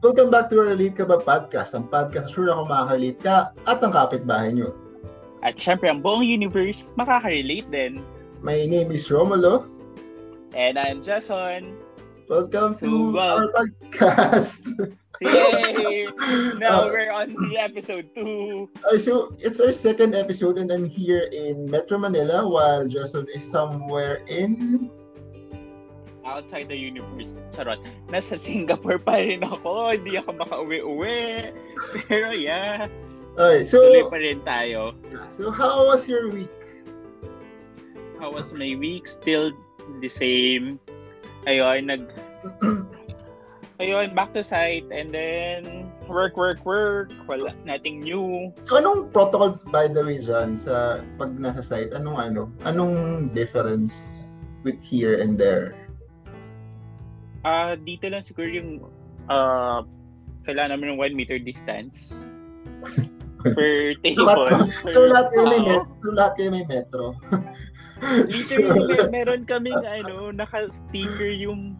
Welcome back to our Relate Ka Ba podcast, ang podcast sure ako makaka-relate ka at ang kapitbahay nyo. At syempre, ang buong universe makaka-relate din. My name is Romulo. And I'm Jason. Welcome to wow. our podcast. Yay! Now Uh, we're on the episode 2. Uh, so, it's our second episode and I'm here in Metro Manila while Jason is somewhere in... Outside the universe. Charot. Nasa Singapore pa rin ako. Hindi ako makauwi-uwi. Pero yeah, Okay, tuloy so, pa rin tayo. so how was your week? How was my week? Still the same. Ayun, nag... Ayun, back to site. And then, work, work, work. Wala, nothing new. So, anong protocols by the way dyan sa pag nasa site? Anong ano? Anong difference with here and there? Ah, dito lang siguro yung ah kailangan namin ng 1 meter distance per table. so, lahat kayo may metro. So, lahat kayo may metro. Literally, mer- meron kaming ano, naka-sticker yung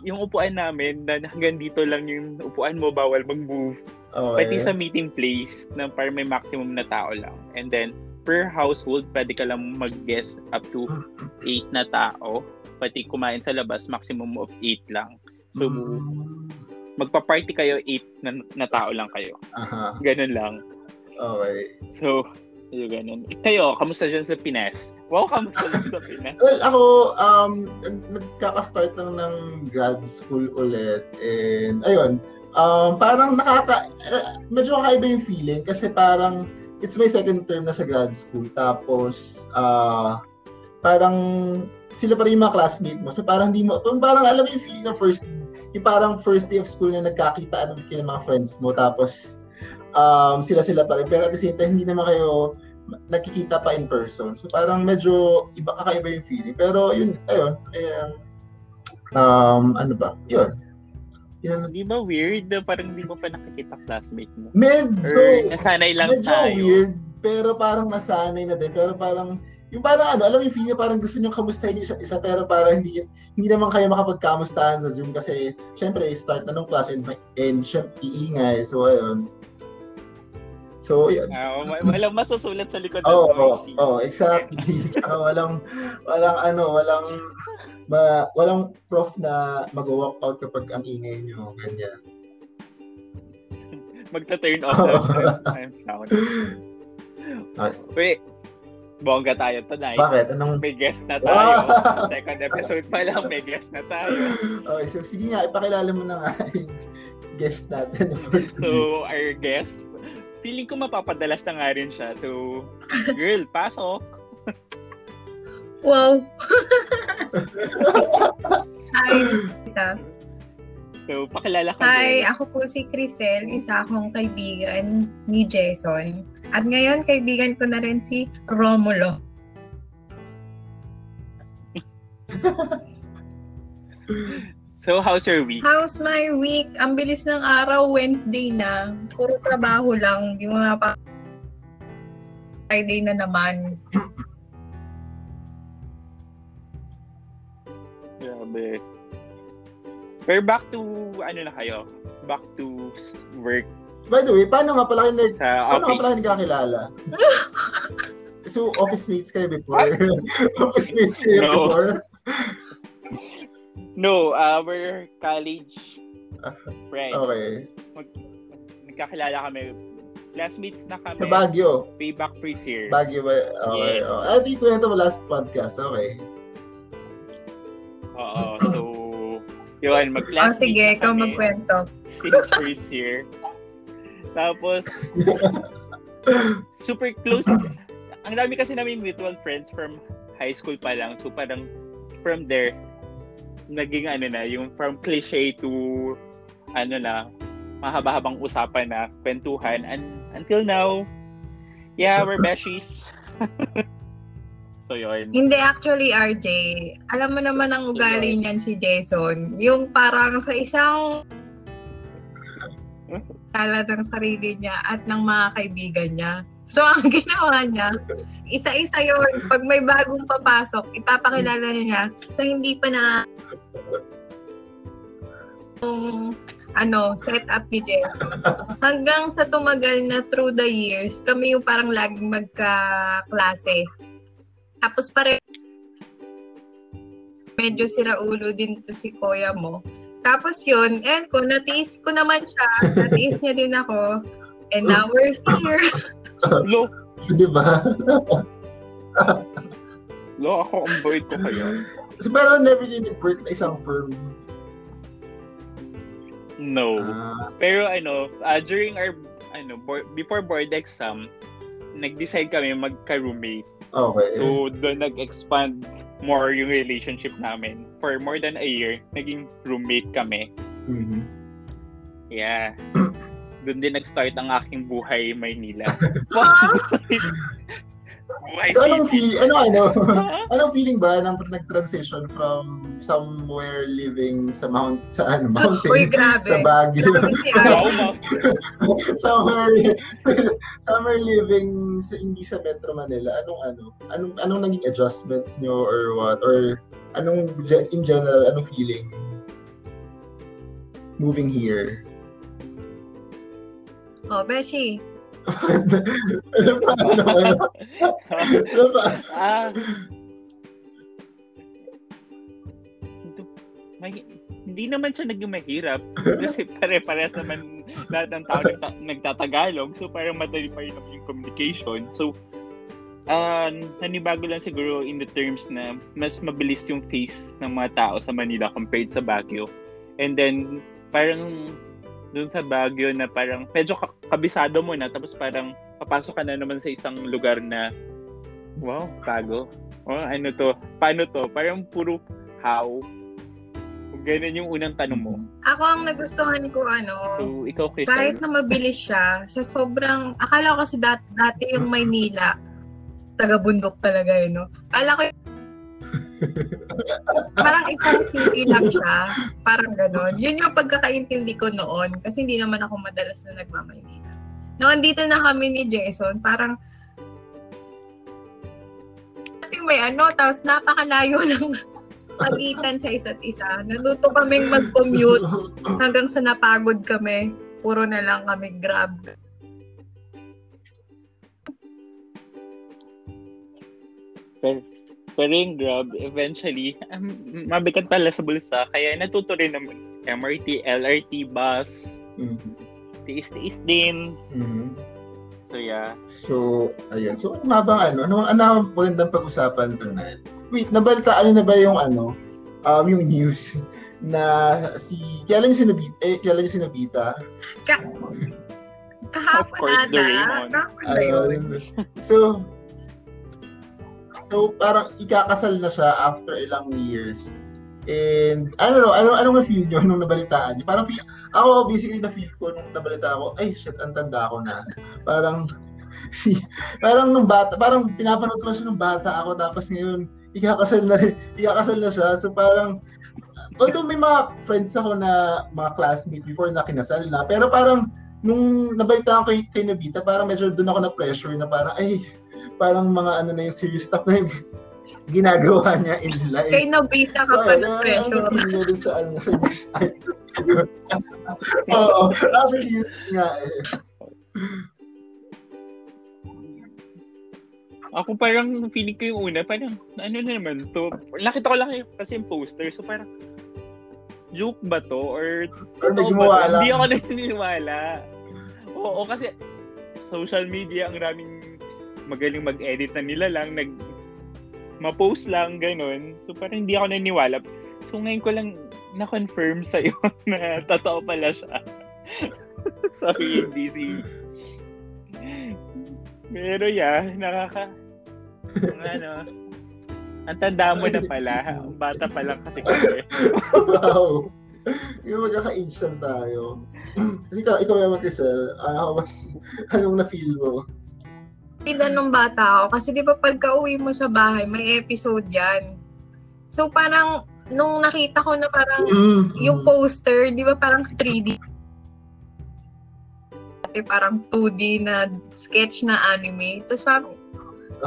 yung upuan namin na hanggang dito lang yung upuan mo, bawal mag-move. okay. Pati sa meeting place na para may maximum na tao lang. And then, per household, pwede ka lang mag-guest up to 8 na tao. Pati kumain sa labas, maximum of 8 lang. So, Mm, magpa-party kayo, 8 na, na tao lang kayo. aha. Ganun lang. Okay. So, yun ganun. Kayo, kamusta dyan sa Pinas? Wow, kamusta dyan sa Pinas? Well, ako, um, nag- nagkaka-start lang ng grad school ulit. And, ayun, um, parang nakaka... eh, Medyo kakaiba yung feeling kasi parang it's my second term na sa grad school. Tapos, ah, parang sila pa rin yung mga classmate mo. So, parang di mo... Parang alam mo yung feeling ng first... Yung parang first day of school na nagkakita ng ng mga friends mo. Tapos, um, sila-sila pa rin. Pero at the same time, hindi naman kayo nakikita pa in person. So parang medyo iba kakaiba yung feeling. Pero yun, ayun, ayun um, ano ba? Yun. Yun. Di ba weird parang di mo pa nakikita classmate mo? Medyo, Or nasanay lang medyo tayo? weird, pero parang nasanay na din. Pero parang, yung parang ano, alam mo yung feeling niya, parang gusto niyo kamustahin yung isa't isa, pero parang hindi, hindi naman kayo makapagkamustahan sa Zoom kasi, syempre, start na nung class and, and syempre, iingay. So, ayun. So, yun. Wa- walang masusulat sa likod ng oh, voice. oh, exactly. Tsaka walang, walang ano, walang, ma, walang prof na mag-walk out kapag ang ingay nyo, ganyan. Magta-turn off the first time sound. Okay. Wait, bongga tayo tonight. Bakit? Anong... May guest na tayo. Wow! Second episode pa lang, may guest na tayo. Okay, so sige nga, ipakilala mo na nga yung guest natin. So, our guest, feeling ko mapapadalas na nga rin siya. So, girl, pasok. Wow. Hi. Tita. So, pakilala ka. Hi, girl. ako po si Crisel, isa akong kaibigan ni Jason. At ngayon, kaibigan ko na rin si Romulo. So, how's your week? How's my week? Ang bilis ng araw, Wednesday na. Puro trabaho lang. Yung mga pa- Friday na naman. Grabe. Pero back to, ano na kayo? Back to work By the way, paano nga pala kayo sa Paano nga pala kayo office. nagkakilala? so, office mates kayo before? office mates kayo No. before? No, uh, we're college friends. Okay. Nagkakilala kami. Classmates na kami. Sa Baguio. Payback freeze year. Baguio ba? Okay. Yes. Oh. Ah, di ko mo last podcast. Okay. Oo. So, yun, Oh, mag-classmates sige, na ikaw magkwento. since first year. Tapos, super close. Ang dami kasi namin mutual friends from high school pa lang. So, parang from there, naging ano na, yung from cliche to ano na, mahaba-habang usapan na, kwentuhan. And until now, yeah, we're beshies. so, yun. Hindi, actually, RJ, alam mo naman ang ugali niyan si Jason. Yung parang sa isang kala ng sarili niya at ng mga kaibigan niya. So, ang ginawa niya, isa-isa yon Pag may bagong papasok, ipapakilala niya sa hindi pa na yung ano, setup ni Jess. Hanggang sa tumagal na through the years, kami yung parang laging magka-klase. Tapos pare medyo sira ulo din to si kuya mo. Tapos yun, and ko, natiis ko naman siya. Natiis niya din ako. And now we're here. Lo, Di ba? lo, ako ang boy ko kayo. So, pero never din work na isang firm. No. Ah, Pero ano, uh, during our, ano, board, before board exam, nag-decide kami magka-roommate. okay. So, doon nag-expand more yung relationship namin. For more than a year, naging roommate kami. Mhm. Yeah. doon din nag-start ang aking buhay Maynila. buhay So, anong feel, ano, ano, anong feeling ba nang nag-transition from somewhere living sa mount, sa ano, mountain, Uy, grabe. sa Baguio, somewhere, somewhere living sa, hindi sa Metro Manila, anong, ano, anong, anong naging adjustments nyo or what, or anong, in general, anong feeling moving here? Oh, Beshi. ah. May, hindi naman siya naging mahirap kasi pare-parehas naman lahat ng tao nagta- nagtatagalog so parang madali pa rin yung communication so uh, nanibago lang siguro in the terms na mas mabilis yung pace ng mga tao sa Manila compared sa Baguio and then parang dun sa Baguio na parang medyo ka- kabisado mo na tapos parang papasok ka na naman sa isang lugar na wow, bago. Oh, ano to? Paano to? Parang puro how. Ganun yung unang tanong mo. Ako ang nagustuhan ko, ano, So, ikaw, Crystal. kahit na mabilis siya, sa sobrang, akala ko kasi dati, dati yung Maynila, taga-bundok talaga yun, no? Akala ko parang isang city lang siya, parang gano'n. Yun yung pagkakaintindi ko noon, kasi hindi naman ako madalas na nagmamaynila. Noon dito na kami ni Jason, parang may ano, tapos napakalayo lang pagitan sa isa't isa. Natuto kaming mag-commute hanggang sa napagod kami. Puro na lang kami grab. Pero, pero yung Grab, eventually, um, mabigat pala sa bulsa. Kaya natuto rin naman. MRT, LRT, bus, Mhm. tiis-tiis din. Mhm. So, yeah. So, ayun. So, ano bang ano? Ano, ano ang magandang pag-usapan tonight? Wait, nabalitaan na ba yung ano? Um, yung news na si kailan yung sinabita, eh, kailan yung sinabita? Kahapon Of course, ata. Doraemon. Kahapon na yun. So, so parang ikakasal na siya after ilang years. And ano no, ano anong na-feel niyo nung nabalitaan niyo? Parang feel, ako basically na-feel ko nung nabalita ko, ay shit, ang tanda ko na. Parang si parang nung bata, parang pinapanood ko siya nung bata ako tapos ngayon ikakasal na ikakasal na siya. So parang although may mga friends ako na mga classmates before na kinasal na, pero parang nung nabalitaan ko kay, kay Nobita, parang medyo doon ako na pressure na parang ay parang mga ano na yung serious stuff na yung ginagawa niya in life. Kay Nobita ka pa ng pressure. Ano, ano, ano, sa, ano, sa item. Oo, actually, yun nga eh. Ako parang feeling ko yung una, parang ano na naman to. Nakita ko lang yung- kasi yung poster. So parang, joke ba to? Or Or totoo ba to? Hindi ako naniniwala. Oo, kasi social media, ang raming magaling mag-edit na nila lang, nag ma-post lang, ganun. So parang hindi ako naniniwala. So ngayon ko lang na-confirm sa'yo na totoo pala siya. Sorry, busy. Pero yeah, nakaka... ano, ang tanda mo na pala. Ang bata pa lang kasi kasi. wow. Yung magkaka-age tayo. ikaw, ikaw naman, Crisel, ano mas, anong na-feel mo? Pida nung bata ako. Kasi di ba pagka uwi mo sa bahay, may episode yan. So parang, nung nakita ko na parang Mm, yung poster, di ba parang 3D? Dati Parang 2D na sketch na anime. Tapos parang,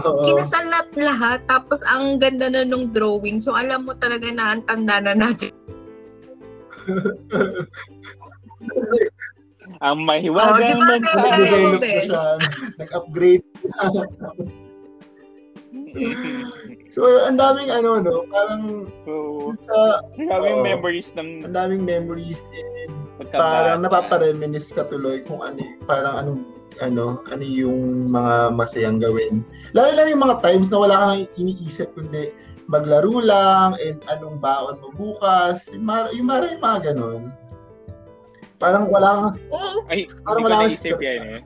Oo. kinasal na lahat. Tapos ang ganda na nung drawing. So alam mo talaga na ang tanda na natin. Ang Oh, mahiwagang na bes. siya. Nag-upgrade. So, ang daming ano, no? Parang, so, uh, maraming Oo. memories ng ang daming memories and pagkabata. parang napapareminis ka tuloy kung ano, parang anong, ano, ano yung mga masayang gawin. Lalo lang yung mga times na wala ka nang iniisip, kundi maglaro lang, and anong baon mo bukas, yung, mar- yung, mar- yung mga ganun. Parang wala kang. Ay, Parang hindi ko wala naisip akong- yan eh.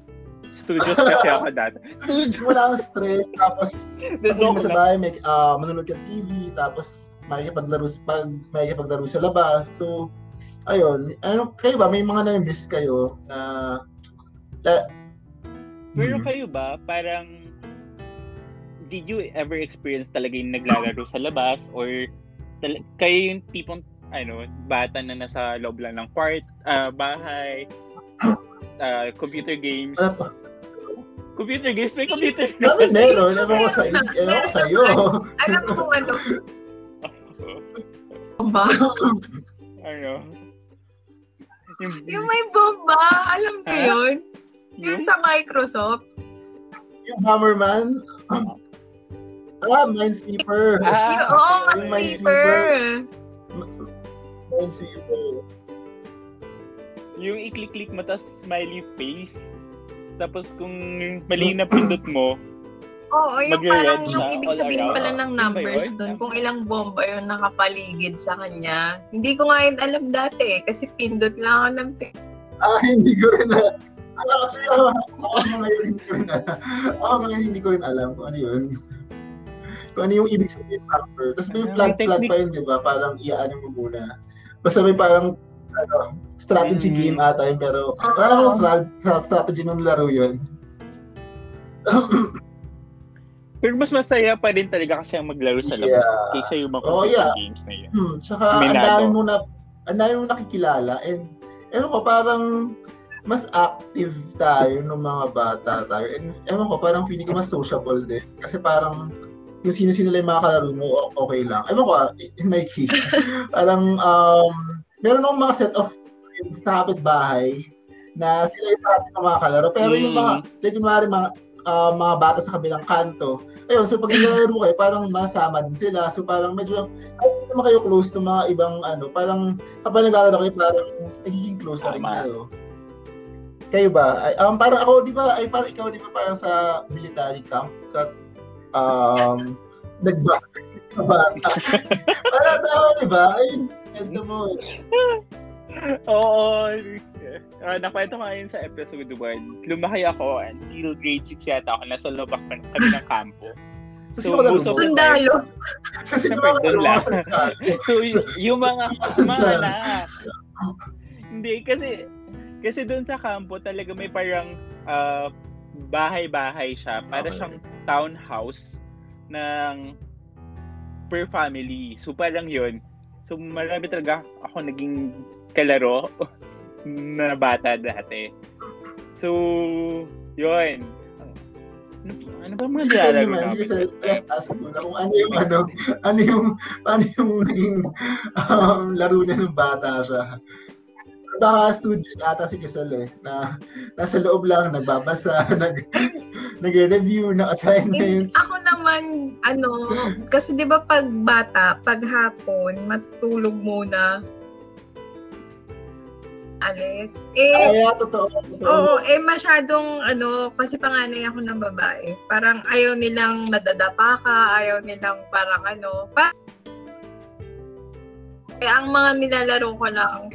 Studios kasi ako dati. wala kang stress, tapos Pag mo sa bahay, may, ah, manonood ka ng TV, tapos makikipaglaro, pag, makikipaglaro sa labas. So, ayun. Ano, kayo ba, may mga na-miss kayo na... na Pero Hmm. kayo ba, parang did you ever experience talaga yung naglalaro sa labas or tal- kayo yung tipong ano, bata na nasa loob lang ng quart, ah, bahay, ah, computer games. Ano pa? Computer games, may computer Dami games. meron. Ewan ko sa ewan ko sa'yo. Alam mo kung ano. Bomba. ano? Yung, Yung may bomba. Alam Ha? yun? yung, Yung sa Microsoft. Yung Hammerman. Ah, Minesweeper. Yung, ah, oo, yung oh, Minesweeper. Minesweeper. yung i-click-click mo tapos smiley face. Tapos kung mali na pindot mo, Oo, yung Magre-red parang yung siya ibig all sabihin around. pala ng ba numbers doon, kung ilang bomba yung nakapaligid sa kanya. Hindi ko nga yun alam dati kasi pindot lang ako ng pin- Ah, hindi ko rin alam. Ah, Actually, ako, ako ngayon hindi ko rin alam. Ako ngayon hindi ko rin alam kung ano yun. Kung ano yung ibig sabihin ng number. Tapos may Ah, flag, flag pa yun, di ba? Parang iaan mo muna. Basta may parang ano, strategy Mm. game ata yun, pero Oo. parang stra- sa strategy ng laro yun. pero mas masaya pa rin talaga kasi ang maglaro sa labas Yeah. kaysa yung mga Oh, computer yeah. games na yun. Hmm, tsaka ang dami mo na ang dami mo nakikilala and ewan ko parang mas active tayo nung mga bata tayo. And ewan ko parang feeling ko mas sociable din kasi parang yung sino-sino lang yung mga kalaro mo okay lang. Ewan ko ah, in my case. parang um meron akong mga set of friends na kapitbahay na sila yung parang ng mga kalaro. Pero yung Mm. mga, like kunwari mga ah, mga bata sa kabilang kanto. Ayun, so pag naglalaro kayo, parang masama din sila. So parang medyo ay, naman kayo close ng mga ibang ano, parang kapag naglalaro kayo, parang nagiging close na rin kayo. Kayo ba? Ay, um, parang ako, di ba, ay parang ikaw, di ba, parang sa military camp, kat, um, nagba, sa bata. parang tao, di ba? Ay, ganda mo. Oo. Uh, nakwento ko ngayon sa episode 1. Lumaki ako until grade 6 yata ako. Nasa lobak pa kami ng kampo. So, the Sundalo. Siyempre, doon lang. so, y- yung mga, mga anak. Hindi, kasi, kasi doon sa kampo talaga may parang ah, bahay-bahay siya. Para Okay. siyang townhouse ng per family. So, parang yun. So, marami talaga ako naging kalaro na bata dati. So, yun. Ano, ano ba mga naman, namin? sige, sa let's ask mo na kung ano yung ano, ano yung, paano yung naging um, laro niya nung bata siya. Baka studios ata si Quezal eh, na nasa loob lang, nagbabasa, nag, nag-review ng assignments. Ako naman, ano, kasi di ba pag bata, pag hapon, matutulog muna. Alis. Eh, Kaya totoo, totoo. Oo, eh masyadong ano, kasi panganay ako ng babae. Parang ayaw nilang nadadapa ka, ayaw nilang parang ano, pa eh, ang mga nilalaro ko lang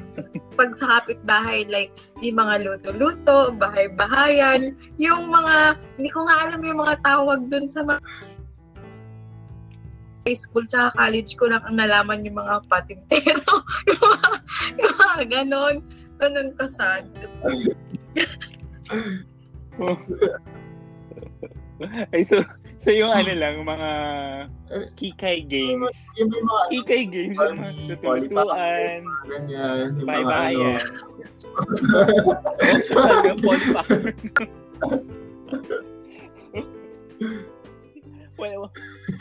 pag sa kapitbahay, like, yung mga luto-luto, bahay-bahayan, yung mga, hindi ko nga alam yung mga tawag dun sa mga high school tsaka college ko lang ang nalaman yung mga patintero. yung mga, yung mga ganon. Ganon ka sad. Ay, so, so yung ano lang, mga kikay games. Yung may mga Kikay games, yung mga ano. bye-bayan. So, talagang polypacker. well,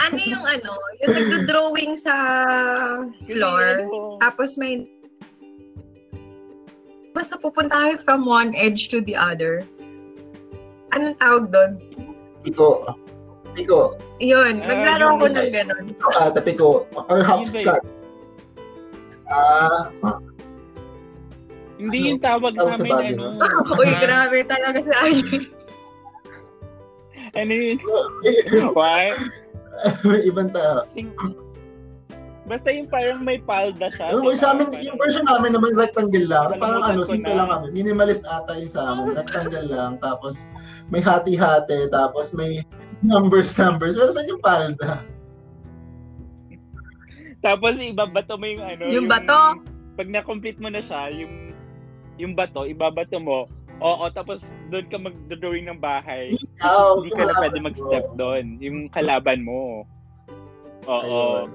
Ano yung ano, yung nagdo-drawing sa floor, tapos may Basta pupunta kami from one edge to the other. Anong tawag doon? Piko. Piko. Yun, Ah, yun ako din ng gano'n. Piko ata, piko. Or hopscotch. Ah, Hindi Ano? yung tawag Tawag sa amin, ano. no? Uy, Ah, grabe talaga sa akin. Ano yun? Why? may ibang tao. Sing... Basta yung parang may palda siya. Yung, di sa amin, yung version namin naman rectangle lang. Parang ano, ko simple na. lang kami. Minimalist ata yung sa amin. Rectangle lang. Tapos may hati-hati. Tapos may numbers, numbers. Pero saan yung palda? Tapos ibabato mo yung ano. Yung bato? Pag na-complete mo na siya, yung yung bato, ibabato mo. Oo, tapos doon ka mag-drawing ng bahay. Ikaw, Hindi ka na yung pwede kalaban mag-step mo. doon. Yung kalaban mo. Oo.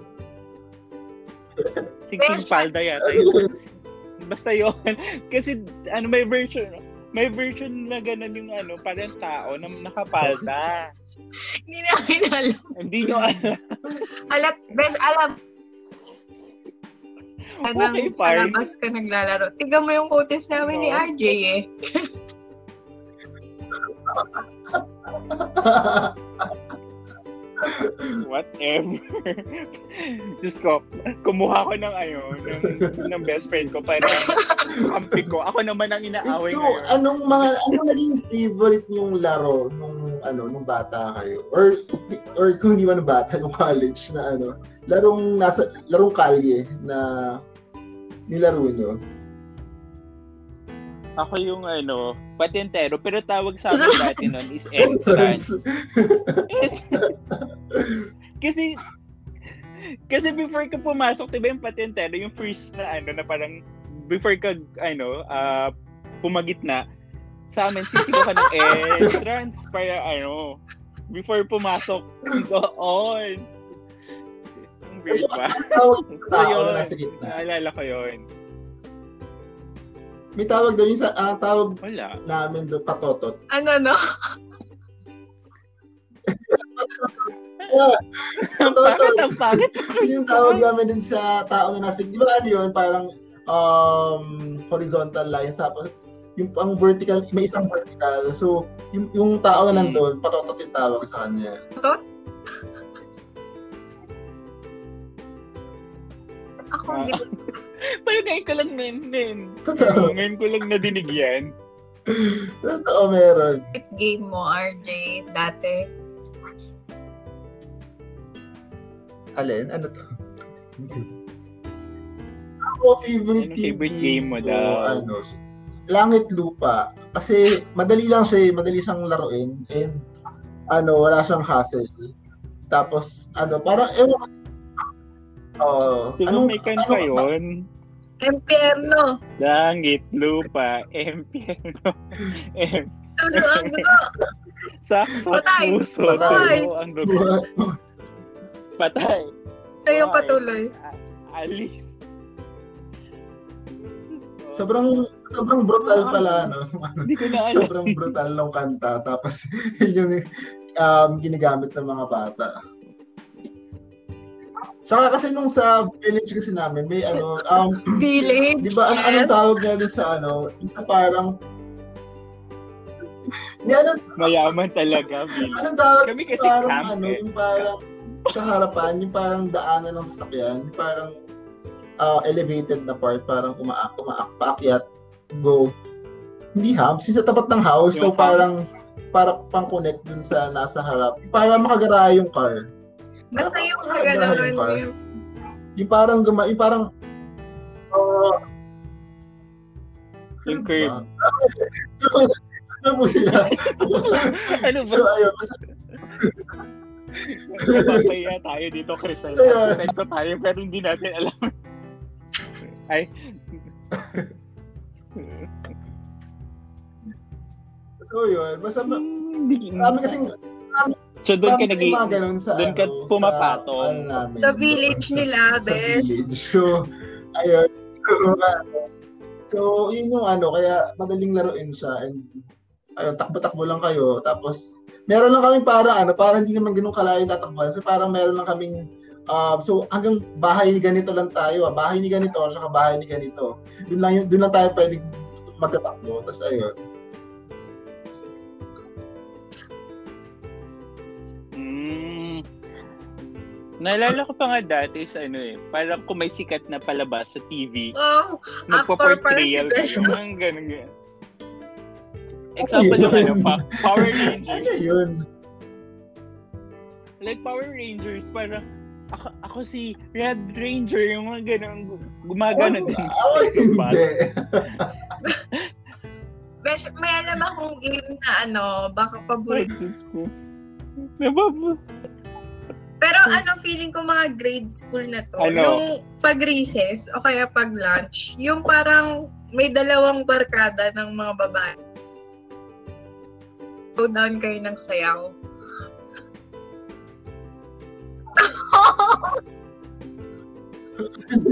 Singking palda yata yun. Basta yun. Kasi ano may version, may version na ganun yung ano, parang tao na nakapalda. Hindi namin alam. Hindi nyo alam. Alat, best alam. Anong Okay, sa labas ka naglalaro. Tignan mo yung kutis namin ni Oo. RJ eh. Whatever. Diyos ko, kumuha ko ng ano, ng, ng best friend ko para kampi ko. Ako naman ang inaaway so, ngayon. anong mga, anong naging favorite yung laro nung, ano, nung bata kayo? Or, or kung hindi man bata, nung college na ano, larong nasa, larong kalye na nilaro nyo? Ako yung ano, patentero, pero tawag sa amin dati nun is entrance. kasi, kasi before ka pumasok, diba yung patentero, yung first na ano, na parang, before ka, ano, ah, pumagitna, sa amin, sisigaw ka ng entrance, para ano, before pumasok, doon. Ang weird ba? So, yun. na. Naalala ko yun. May tawag daw yung sa, ang tawag Wala. namin doon, patotot. Ano no? Bakit ang pangit? yung tawag namin din sa tao na nasa, di ba ano yun, parang um, horizontal lines, tapos yung ang vertical, may isang vertical. So, yung, yung tao na Hmm. nandun, patotot yung tawag sa kanya. Ako Ah. Ngayon ko lang din. din. Totoo, ngayon ko lang nadinig yan. totoo meron. game mo, RJ, dati. Alin? Ano to? Ako, favorite, Anong favorite game mo daw? Ano, Langit Lupa. Kasi madali lang siya, eh, madali siyang laruin. And ano, wala siyang hassle. Tapos, ano, parang, ewan ko, Oh, Di ba may kanta yun? Impyerno. Langit, lupa, empyerno, em, Tulo ang dugo. saksak, Patay! puso, Patay! tulo, ang dugo. Patay. Yung patuloy. A- Alis. sobrang, sobrang brutal pala, no? Hindi ko na alam. sobrang brutal ng kanta. Tapos, yun yung um, ginagamit ng mga bata. Saka kasi nung sa village kasi namin, may ano, um, Village. di ba, ano, anong yes. tawag nga sa ano, yung sa parang, Hindi, anong, Mayaman talaga, Bill. anong tawag, Kami kasi parang camp ano, eh. yung parang, sa harapan, yung parang daanan ng sasakyan, yung parang ah, elevated na part, parang umaak, umaak, paakyat, go. Hindi humps, yung sa tapat ng house, so Yung parang, para pang connect dun sa nasa harap, para makagara yung car. Basta yung Parang kagano'n yung yung Yung parang guma, yung parang, oh, Yung curve. ano sila? Ano ba? so, ayun, Napapaya tayo dito, Chris. Ay, So. Kwento tayo, pero hindi natin alam. Ay. so yun, basta ma- Hindi. marami kasing, So doon ka nag sa, doon ka ano, pumapatong. Sa, ano namin, sa village sa- nila, sa bes. village. So, ayun. So, ano, so, yun yung ano, kaya madaling laruin siya. And, ayun, takbo-takbo lang kayo. Tapos, meron lang kami para, ano, para hindi naman ganun kalayo tatakbuhan. So, parang meron lang kaming, um, so, hanggang bahay ni ganito lang tayo. Ah. Bahay ni ganito, saka bahay ni ganito. Doon lang, doon lang tayo pwedeng magtatakbo. Tapos ayun. Naalala ko pa nga dati sa ano eh, parang kung may sikat na palabas sa TV, Oh, magpo-portrayal parang kayo. Ang ganun ganun. Example yung ano, pa, Power Ano Rangers. yun? Like Power Rangers, parang ako, ako si Red Ranger, yung mga ganun, gumagano din. Ako hindi. Besh, may alam akong game na ano, baka paborito. Nababa. Pero ano, feeling ko mga grade school na to. Ano? Yung pag recess o kaya pag lunch, yung parang may dalawang barkada ng mga babae. Go down kayo ng sayaw.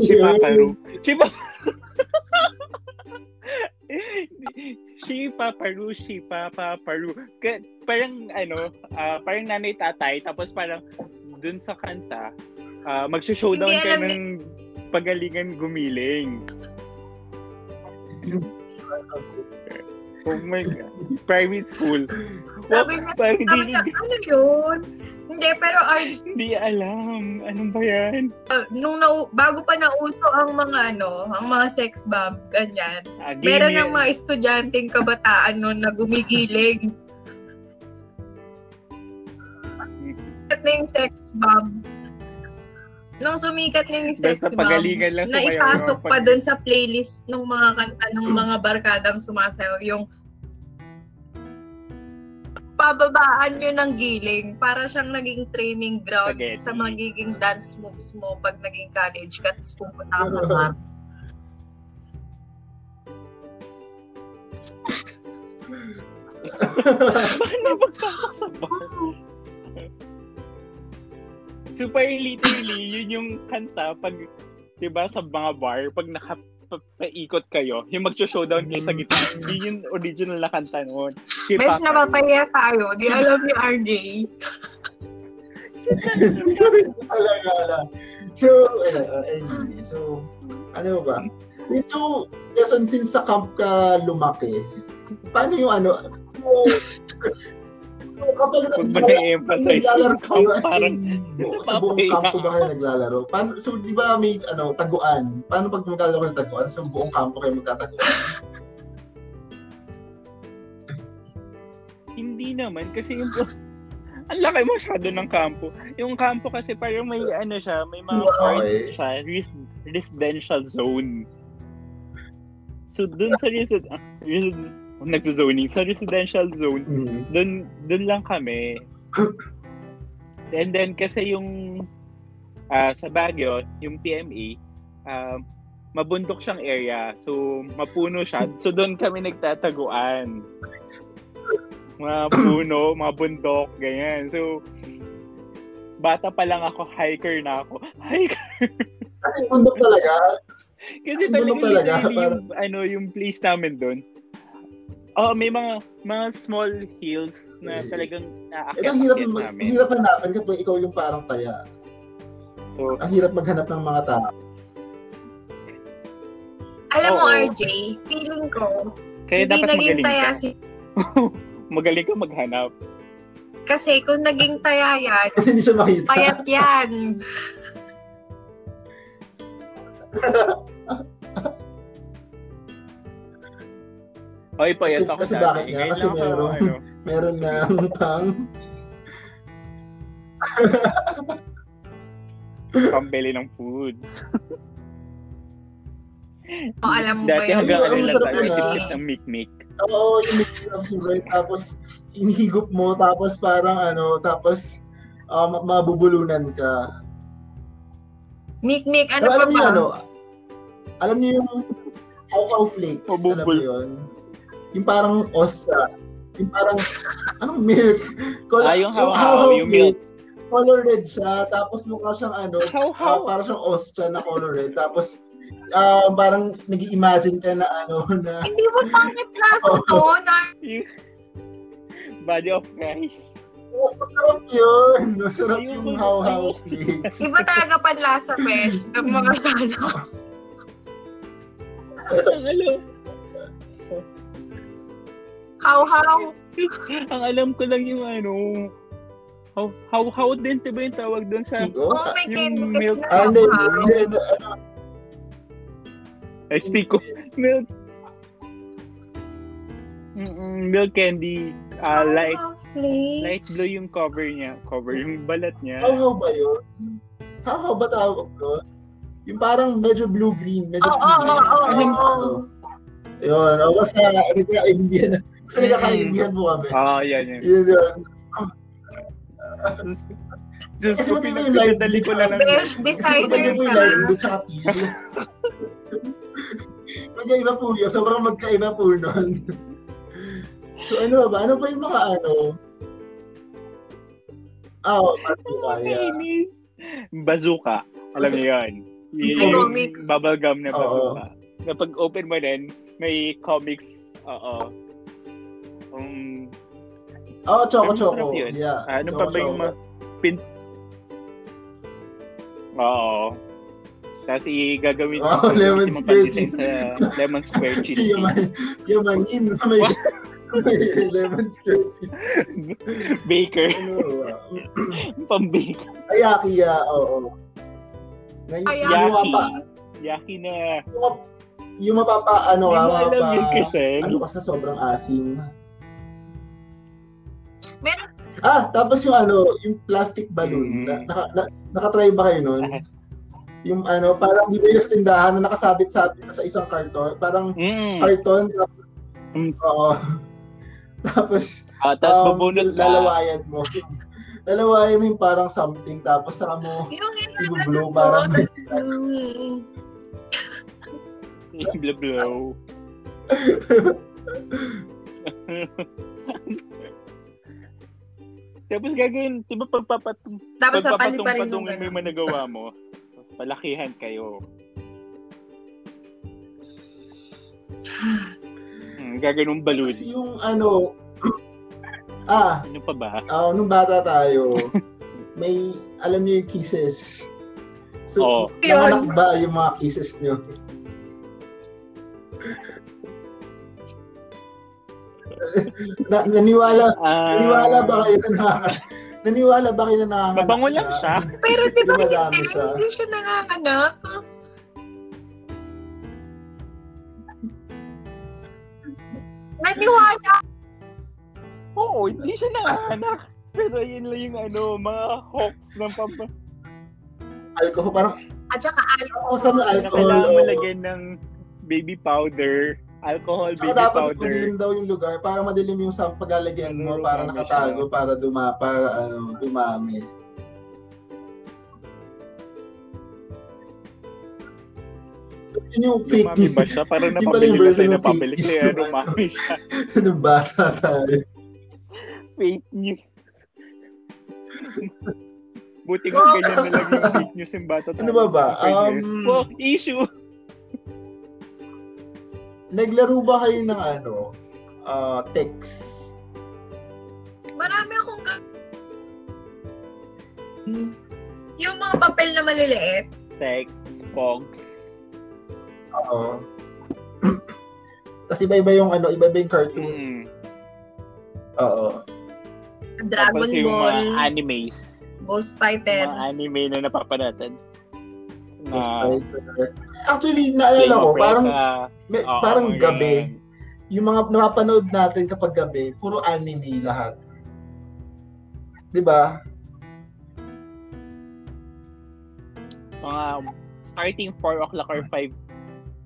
Shipaparu. Shipa... Shipaparu, Shipaparu. Ka- parang ano, ah, parang nanay tatay, tapos parang dun sa kanta, uh, magsho-showdown Hindi kayo ng pagalingan gumiling. Oh my God. Private school. Sabi niya, Parang sabi niya, ano yun? Hindi, pero RG, hindi alam. Anong ba yan? nung nau- bago pa nauso ang mga ano, ang mga sex bomb, ganyan. Ah, Meron ng mga estudyanteng kabataan noon na gumigiling. Na yung sex bomb. Nung sumikat na yung sex Basta bomb, pagalingan lang naipasok pa dun sa playlist ng mga kanta ng mga barkadang sumasayaw yung pababaan nyo ng giling para siyang naging training ground Spaghetti. sa magiging dance moves mo pag naging college ka tapos pupunta ka sa bar. Bakit napagpasok sa bar? Super literally, yun yung kanta pag, di ba, sa mga bar, pag naka paikot kayo, yung mag-showdown kayo sa gitna, yun yung original na kanta noon. Si Besh, Papa- napapaya tayo. Di alam ni RJ. Talaga lang. So, uh, anyway, so, ano ba? So, Jason, since sa camp ka lumaki, paano yung ano, so kapag na-emphasize yung camp, parang sa buong campo ba kayo naglalaro? Paano, so, di ba may ano, taguan? Paano pag maglalaro ng taguan? So, buong campo kayo magtataguan? Hindi naman, kasi yung ang laki masyado ng kampo. Yung kampo kasi parang may ano siya, may mga Okay. parts siya, res- residential zone. So dun sa resid ah, resid nagzo-zoning sa residential zone, Mm. dun dun lang kami. And then kasi yung ah, sa Baguio, yung PMA, um, mabundok siyang area. So mapuno siya. So doon kami nagtataguan. Mga puno, mga bundok, ganyan. So bata pa lang ako, hiker na ako. Hiker. Kasi bundok talaga. Kasi talaga, gulo talaga, yung, ano, yung place namin doon. Oh, may mga mga small hills na Eh, talagang Eh, ang hirap, naakyat namin. ang hirap hanapin kapag ikaw yung parang taya. So, Ang hirap maghanap ng mga tao. Alam mo, Oo. RJ, feeling ko, kaya hindi dapat naging magaling taya ka. si... magaling ka maghanap. Kasi kung naging taya yan, Kasi hindi siya makita. payat yan. Oy, payat Kasi- ako kasi dati. bakit nga? Ngayon Kasi ako, meron- ano, Meron na pang... pambili ng foods. O, alam mo ba Dati yun? hanggang Ang ano lang tayo, yun, ah. ng mikmik. Oo, yung mix ng sugar, tapos inihigop mo, tapos parang ano, tapos um, mabubulunan ka. Mik-mik, ano Pero pa alam niyo ba? ano, alam niyo yung How Flakes, Mabubul- alam niyo yun? Yung parang ostra. Yung parang, anong milk? Col- Ah, yung how-how, yung milk. Color red siya, tapos mukha siyang ano, How, ah, how? parang siyang ostra na color red. Tapos, ah, parang nag imagine ka na ano, na Hindi mo pangit lasa Oo. to. Na, Body of Christ. Oh, Masarap yun. Masarap Ayoko yung na- how-how flakes. iba talaga panlasa, Besh, ng mga talo. Ang alo. How-how. Ang alam ko lang yung ano, how, how, how din ba yung tawag doon sa? Oh yung God. milk- Ah, ano, Ay, Stico. Milk. Mm-mm, milk candy. Ah, light, How-how flakes. light blue yung cover niya. Cover yung balat niya. How-how ba yun? How-how ba tawag doon? Yung parang medyo blue-green. Medyo Oo, oo, blue-green. oo, Ano yung oo. ano? Yun, o basta, ano ka, Indian. Kasi Mm. nagkaka-Indian mo kami. Ah, yan yun. Yun yun. Diyos, ko, pinagdadali ko na lang. Magkaiba yung ka. tsaka teal. Magkaiba po yun. Sobrang magkaiba po nun. so ano ba? Ano ba yung mga ano? Ah, oh, bazooka, yeah. Bazooka. Alam niyo yun. Yung comics. bubblegum na Oo. bazooka. Kapag open mo din, may comics. Oo. Um, Oh, choco choco. Yeah. ano pa ba yung Choco, mga pin... Oo. Tapos i-gagawin Oh, gagawin lemon mo square pang-design sa lemon square cheese. Yaman, yamanin. May, may lemon skirt. Baker. Ano, ah, Pang-baker. ayaki, yeah, oo. Ngayon, Ayaki. yung mapa, Yaki na. yung, yung mapapa, ano, ah, alam mapa, yun, Crisel. ano kasi sobrang asim. Ah, tapos yung ano, yung plastic balloon. Mhm. Na, naka, na, nakatry ba kayo nun? Yung ano, parang di ba yung tindahan na nakasabit-sabit na sa isang karton? Parang Mm. karton, tapos, Mm. oo. tapos, Ah, tapos um, bubunot ka. lalawayan mo. lalawayan mo yung parang something, tapos saka mo yung i-blow parang Mm. Tapos gagawin, di ba pagpapatung, Tapos sa pali pa rin yung pagpapatong-patungin mo yung mga nagawa mo, palakihan kayo. Hmm, balloon. Kasi yung ano, ah, Ano pa ba? ah, nung bata tayo, may, alam niyo yung kisses. So, Oo. nanganak ba yung mga kisses niyo? na, naniwala, Ah, naniwala ba kayo na nakaka- naniwala ba kayo na nanganganak Mabango lang siya. Pero di ba hindi, siya. hindi siya nanganganak? Naniwala. Oo, hindi siya nanganak. Pero yun lang yung ano, mga hawks ng pampa. Alcohol, parang, At saka mga Na alcohol. kailangan mo oo. lagyan ng baby powder, alcohol, baby dapat powder. madilim daw yung lugar para madilim yung sa paglalagyan mo Ano, para ano nakatago siya? para duma para ano dumami. Yun yung fake Lumami ba siya? Parang napabili na tayo ng na pabalik fake kaya lumami siya. Nung bata tayo. Fake news. Buti nga ganyan na lang yung fake news yung bata tayo. Ano ba ba? Um, oh, issue. Naglaro ba kayo ng ano? ah text? marami akong ga- yung mga papel na maliliit. Text, pogs. Oo. Kasi iba-iba yung ano, iba-iba yung cartoon. Mm. Oo. Dragon Tapos yung Ball, mga animes. Ghost Fighter. Mga anime na napapanood. Na Actually, naalala ko, parang may, Oo, parang yun. gabi, yung mga napapanood natin kapag gabi, puro anime lahat. 'Di ba? Mga starting 4 o'clock or 5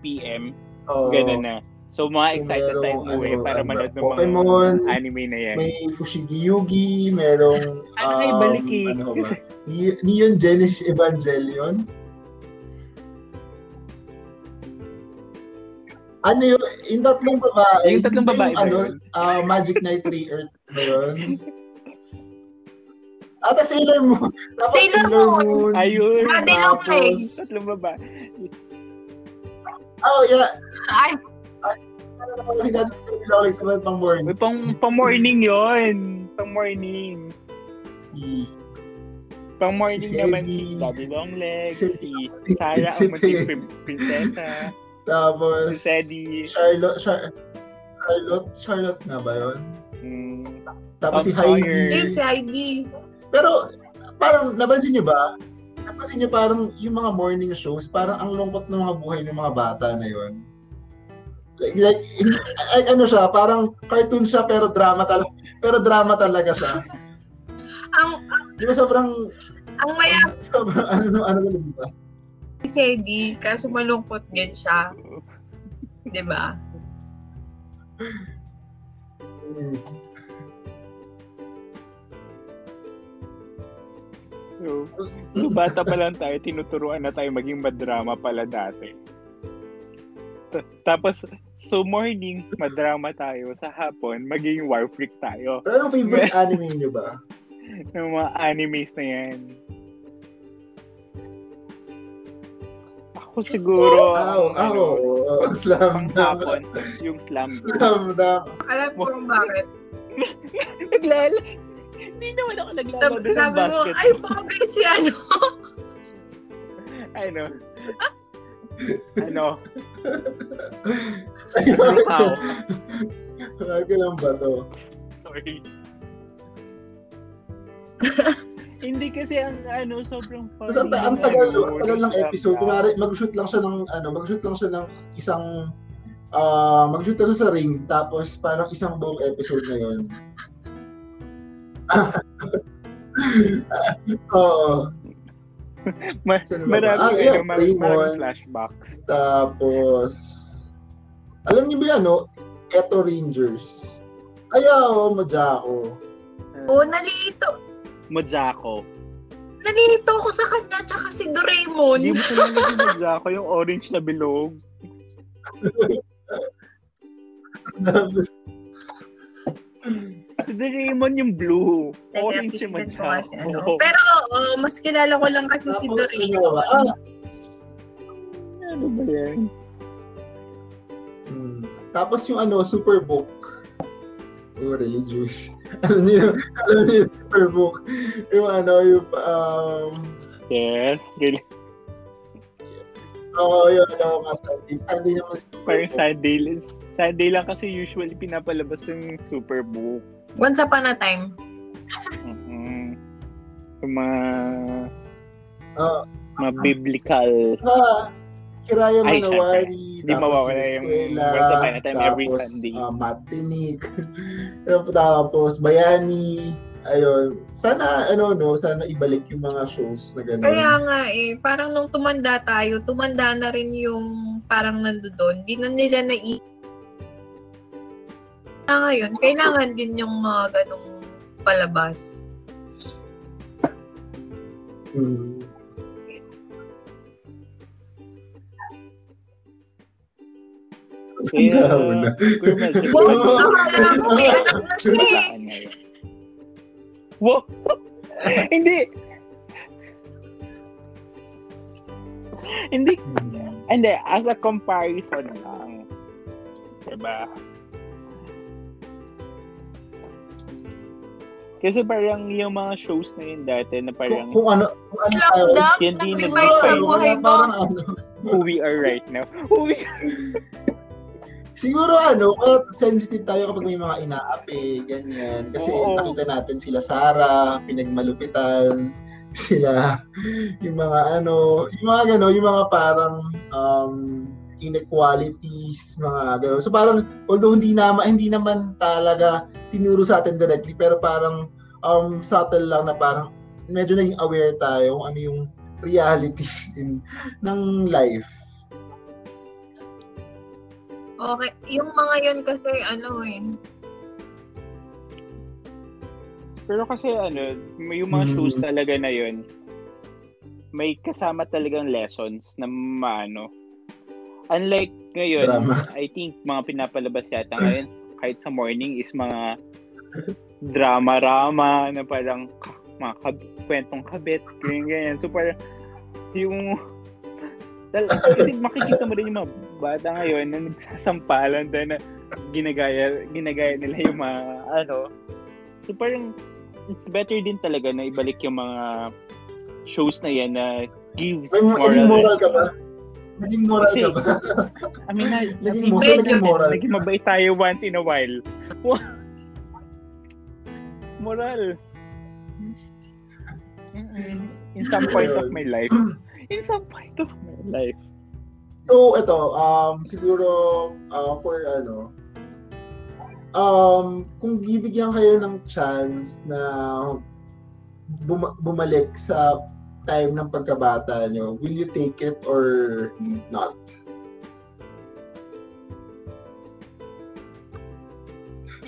p.m. Oo. Ganun na. So, mga So, excited tayo merong, umuwi ano, para ano, manood ng Pokemon, mga anime na yan. May Fushigi Yugi, merong Sana nga ibalik eh. ano ba? Neon Genesis Evangelion. Ano yun? Yung tatlong babae. Yung tatlong babae yung, ano, ah, Magic Knight 3 Earth ba yun? Ata Sailor Moon. Tapos Sailor Moon. Ayun. Daddy long tapos- legs. Tatlong baba. Oh, yeah. Ay, na mga pang morning. May pang, pang morning yon Pang morning. Si- Pang morning Si naman si Daddy Longlegs, Si- si Sarah si ang prin- prinsesa, Tapos, si Sadie. Charlotte, Char- Charlotte, Charlotte nga ba yun? Mm, Tapos si Tom Sawyer. Heidi. Yun, si Heidi. Pero parang napansin niyo ba? Napansin niyo parang yung mga morning shows, parang ang lungkot ng mga buhay ng mga bata na yon. Like, like ay, ano siya, parang cartoon siya pero drama talaga. Pero drama talaga siya. Ang, Di ba sobrang ang maya sobrang ano ano ano ba? Si Heidi, kaso malungkot din siya. Di ba? So, so, bata pa lang tayo, tinuturuan na tayo maging madrama pala dati. Ta- Tapos, so morning, madrama tayo. Sa hapon, maging war freak tayo. Pero anong favorite anime niyo ba? Yung mga animes na yan. Ako siguro, Aw, ang, ano, slam dunk. yung slam dunk. Slam dunk. Alam ko kung bakit. Naglala. Hindi naman ako naglalaro Sabi, ng sabi mo, basket. ay, bagay si ano. ano? ano? Ayun. How? Bakit lang ba to? Sorry. Hindi kasi ang ano, sobrang funny. Tapos ang, ta- ang yung tagal, ano, ang tagal ng episode. Kunwari, mag-shoot lang siya ng, ano, mag-shoot lang siya ng isang, ah, mag-shoot lang sa ring, tapos parang isang buong episode na yun. Oo. Ma- Sino ba ba? Maraming, Ah, yeah, ano, maraming, Raymond. maraming flashbacks. Tapos, alam niyo ba yan, no? Eto Rangers. Ayaw, Majako. Oo, nalilito. Mojako. Nalilito ako sa kanya, tsaka si Doraemon. Hindi mo talaga yung Mojako, yung orange na bilog. Si Doraemon yung blue. Orange yung tignan ko kasi ano. Mojako. Pero oo, mas kilala ko lang kasi si tapos, ano Doraemon. ba? Ah, Ano ba yan? Hmm. Tapos yung ano, Superbook. Oh, religious. alam niyo, alam niyo yung Superbook. Yung ano, yung, um, Yes, really. oo, oh, yun, ano, nga, Sunday. Sunday naman Parang Superbook. Sunday, Sunday lang kasi usually pinapalabas yung Superbook. Once upon a time. Mhm. Yung mga, Ah, mga biblical. ah, Kiraya Ay, Manawari, Hindi mawawala yung Once Upon a Time every tapos, Sunday. ah, Matinik, tapos Bayani, ayun. Sana, ano, no, sana ibalik yung mga shows na gano'n. Kaya nga eh, parang nung tumanda tayo, tumanda na rin yung parang nandoon. Di na nila na na ngayon, kailangan din yung mga ganong palabas. Hmm. Kaya. Kuya Mel, Wow, may anak na siya eh. Wow! Hindi! Hindi, hindi, as a comparison lang. Diba? Kasi parang yung mga shows na yun dati na parang Kung, kung ano, kung ano Slam dunk, Hindi na nag-revive sa define. buhay mo. Parang ano, who we are right now. Who we Siguro ano, kaya sensitive tayo kapag may mga inaapi, ganyan. Kasi Oo. nakita natin sila Sara, pinagmalupitan, sila, yung mga ano, yung mga gano, yung mga parang um, inequalities, mga gano. So parang, although hindi naman, hindi naman talaga tinuro sa atin directly, pero parang um, subtle lang na parang medyo naging aware tayo kung ano yung realities in, ng life. Okay, yung mga yun kasi ano eh, Pero kasi ano, may- yung mga Mhm. shows talaga na yun, may kasama talagang lessons na maano. Unlike ngayon, Drama. I think mga pinapalabas yata ngayon, kahit sa morning is mga drama-rama na parang mga kab- kwentong kabit, ganyan, ganyan. So parang yung tal- kasi makikita mo rin yung mga bata ngayon na nagsasampalan dahil na ginagaya ginagaya nila yung mga ano so parang it's better din talaga na ibalik yung mga shows na yan na gives May moral naging moral ka ba? Naging moral Kasi- ka ba? I mean, na, Naging I mean, mo- Medyo. naging moral. Naging mabait tayo once in a while. Moral. In some point of my life. In some point of my life. So, ito, um, siguro, uh, for ano, um, kung bibigyan kayo ng chance na bum- bumalik sa time ng pagkabata nyo, will you take it or not?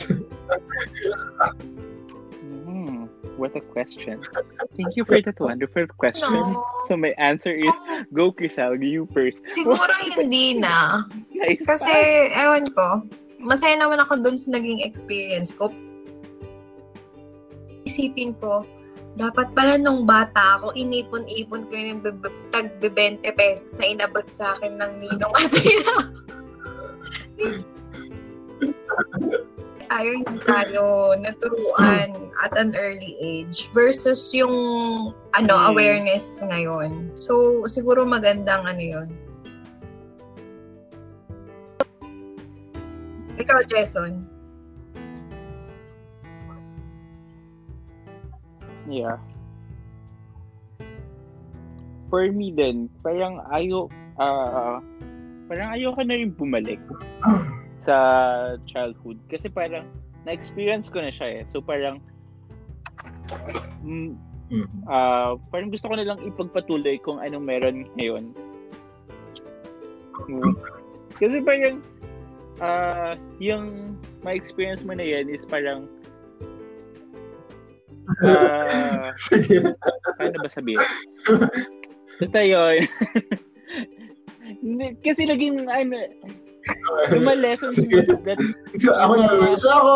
What a question. Thank you for that wonderful question. No. So my answer is, go Crisal, you first. Siguro hindi na. Nice. Kasi, ewan ko, masaya naman ako dun sa naging experience ko. Isipin ko, dapat pala nung bata ako, inipon-ipon ko yung tag 20 pesos na inabot sa akin ng ninong at sila. tayo hindi tayo naturuan at an early age versus yung ano Mm. awareness ngayon. So siguro magandang ano 'yun. Ikaw, Jason. Yeah. For me din, parang ayo ah parang ayoko na rin bumalik sa childhood kasi parang na-experience ko na siya eh. So parang mm, ah parang gusto ko na lang ipagpatuloy kung anong meron ngayon. Mm. Kasi parang ah yung ma-experience mo na yan is parang Sige. paano ba sabihin? Basta yun. Kasi naging, ano, yung mga lessons Sige. that, So, ako na So, ako,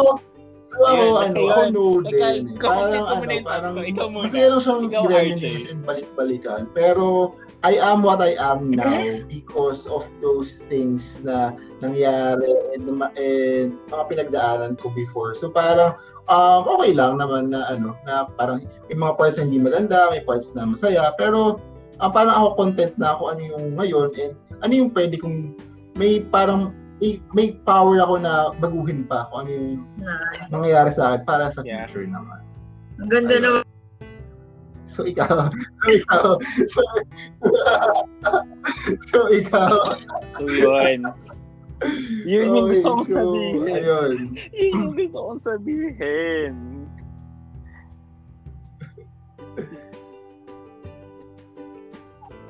so, ako, Ayun, ano, ako yun. no Teka, din. ikaw, Parang, ano, parang. Ikaw muna. masaya lang siyang i-reminisce and balik-balikan. Pero, I am what I am now Yes. because of those things na nangyari and, and mga pinagdaanan ko before. So, parang, um, okay lang naman na, ano, na parang, may mga parts na hindi maganda, may parts na masaya, pero, um, parang ako content na ako ano yung ngayon and ano yung pwede kong may parang may, may power ako na baguhin pa kung ano yung Na, mangyayari sa akin para sa Yeah. future naman. ang ganda naman. So ikaw, so ikaw, so, so ikaw. so yun. Yun yung gusto kong so, sabihin. Ayun. Yun yung gusto kong sabihin.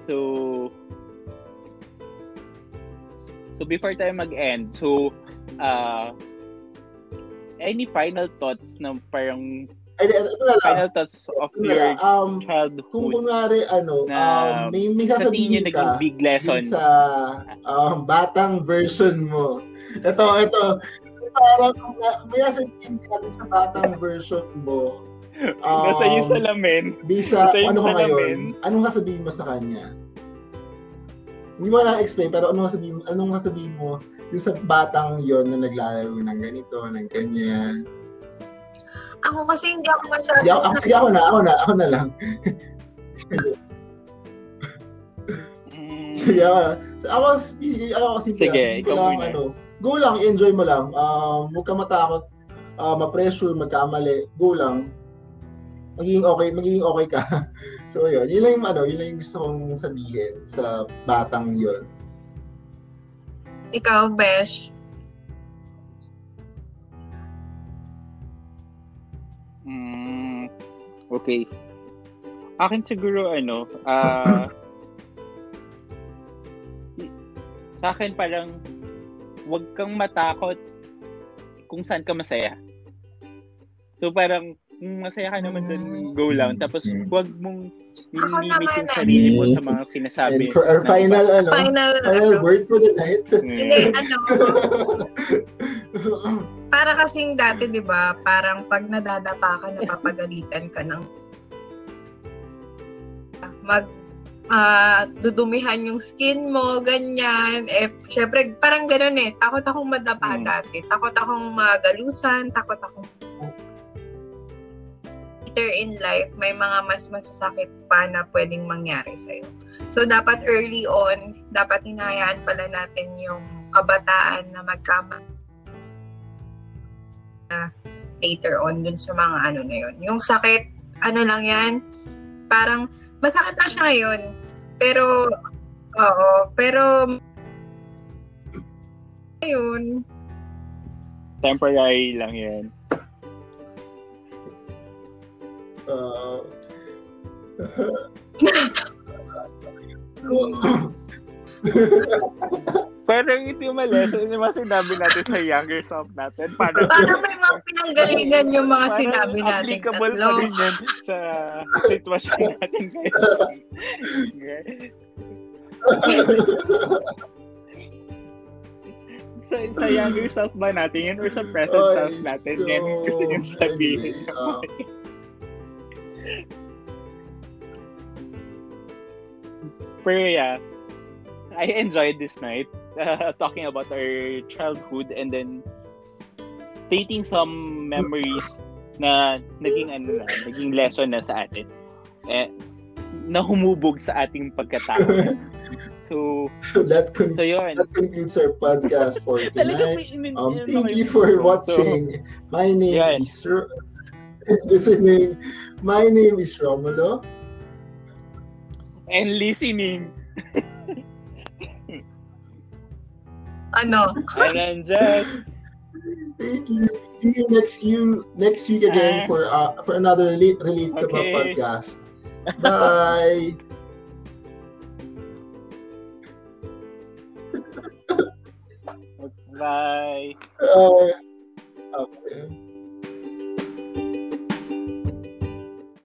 So, so before tayo mag-end, so, uh, any final thoughts na parang Ay, ito na lang. final thoughts of Ito your. Um, kung childhood kunwari, ano, na um, may, may sa sasabihin naging ka big lesson? sa um, batang version mo. Ito, ito. Parang kung may sasabihin ka sa batang version mo. Nasa yung um, salamin. Bisa, yung ano ka salamin. ngayon? Anong sasabihin mo sa kanya? Hindi mo na explain pero anong sasabihin, anong sasabihin mo yung sa batang yon na naglalaro ng ganito, ng ganyan. Ako kasi hindi ako masyado. Sige ako, ako, sige ako na, ako na, ako na lang. Mm, Sige ako na. Ako, sige, ako kasi Sige, ikaw lang, muna. ano, go lang, enjoy mo lang. Um, huwag ka matakot, uh, ma-pressure, magkamali, go lang. Magiging okay, magiging okay ka. so, yun. Yun lang yung, ano, yun lang yung gusto kong sabihin sa batang yon. Ikaw, Besh. mm, okay. Akin siguro ano, ah sa akin parang wag kang matakot kung saan ka masaya. So parang masaya ka naman dyan, go lang. Tapos Mm. wag mong naman, yung ah. sarili mo sa mga sinasabi. And for our final, ano, Final, final ano. word for the night. Hindi, Mm. ano. Para kasing dati, di ba, parang pag nadadapa ka, napapagalitan ka ng mag ah, dudumihan yung skin mo, ganyan. Eh, syempre, parang ganun eh. Takot akong madapa Mm. dati. Takot akong magalusan. Takot akong later in life, may mga mas masasakit pa na pwedeng mangyari sa'yo. So, dapat early on, dapat hinahayaan pala natin yung kabataan na magkama later on dun sa mga ano na yun. Yung sakit, ano lang yan, parang masakit lang siya ngayon. Pero, oo, pero ayun, Temporary lang yan. Uh, Parang ito yung mali. So, yung mga sinabi natin sa younger self natin. Parang, parang may mga pinanggalingan yung mga sinabi natin applicable pa rin yan sa sitwasyon natin ngayon. sa, sa younger self ba natin yun or sa present Ay, self natin yan so gusto nyo sabihin funny. Pero yeah, I enjoyed this night uh, talking about our childhood and then stating some memories na naging ano na, naging lesson na sa atin. Eh, na humubog sa ating pagkatao. So, so that, con- so yun. that concludes our podcast for tonight. Um, thank you for so, watching. My name Yan. is Ro- listening. My name is Romulo. and listening. Ano? And then just Thank you. See you next you next week again Ah. for uh, for another relate relate to Okay. podcast. Bye. bye. Uh,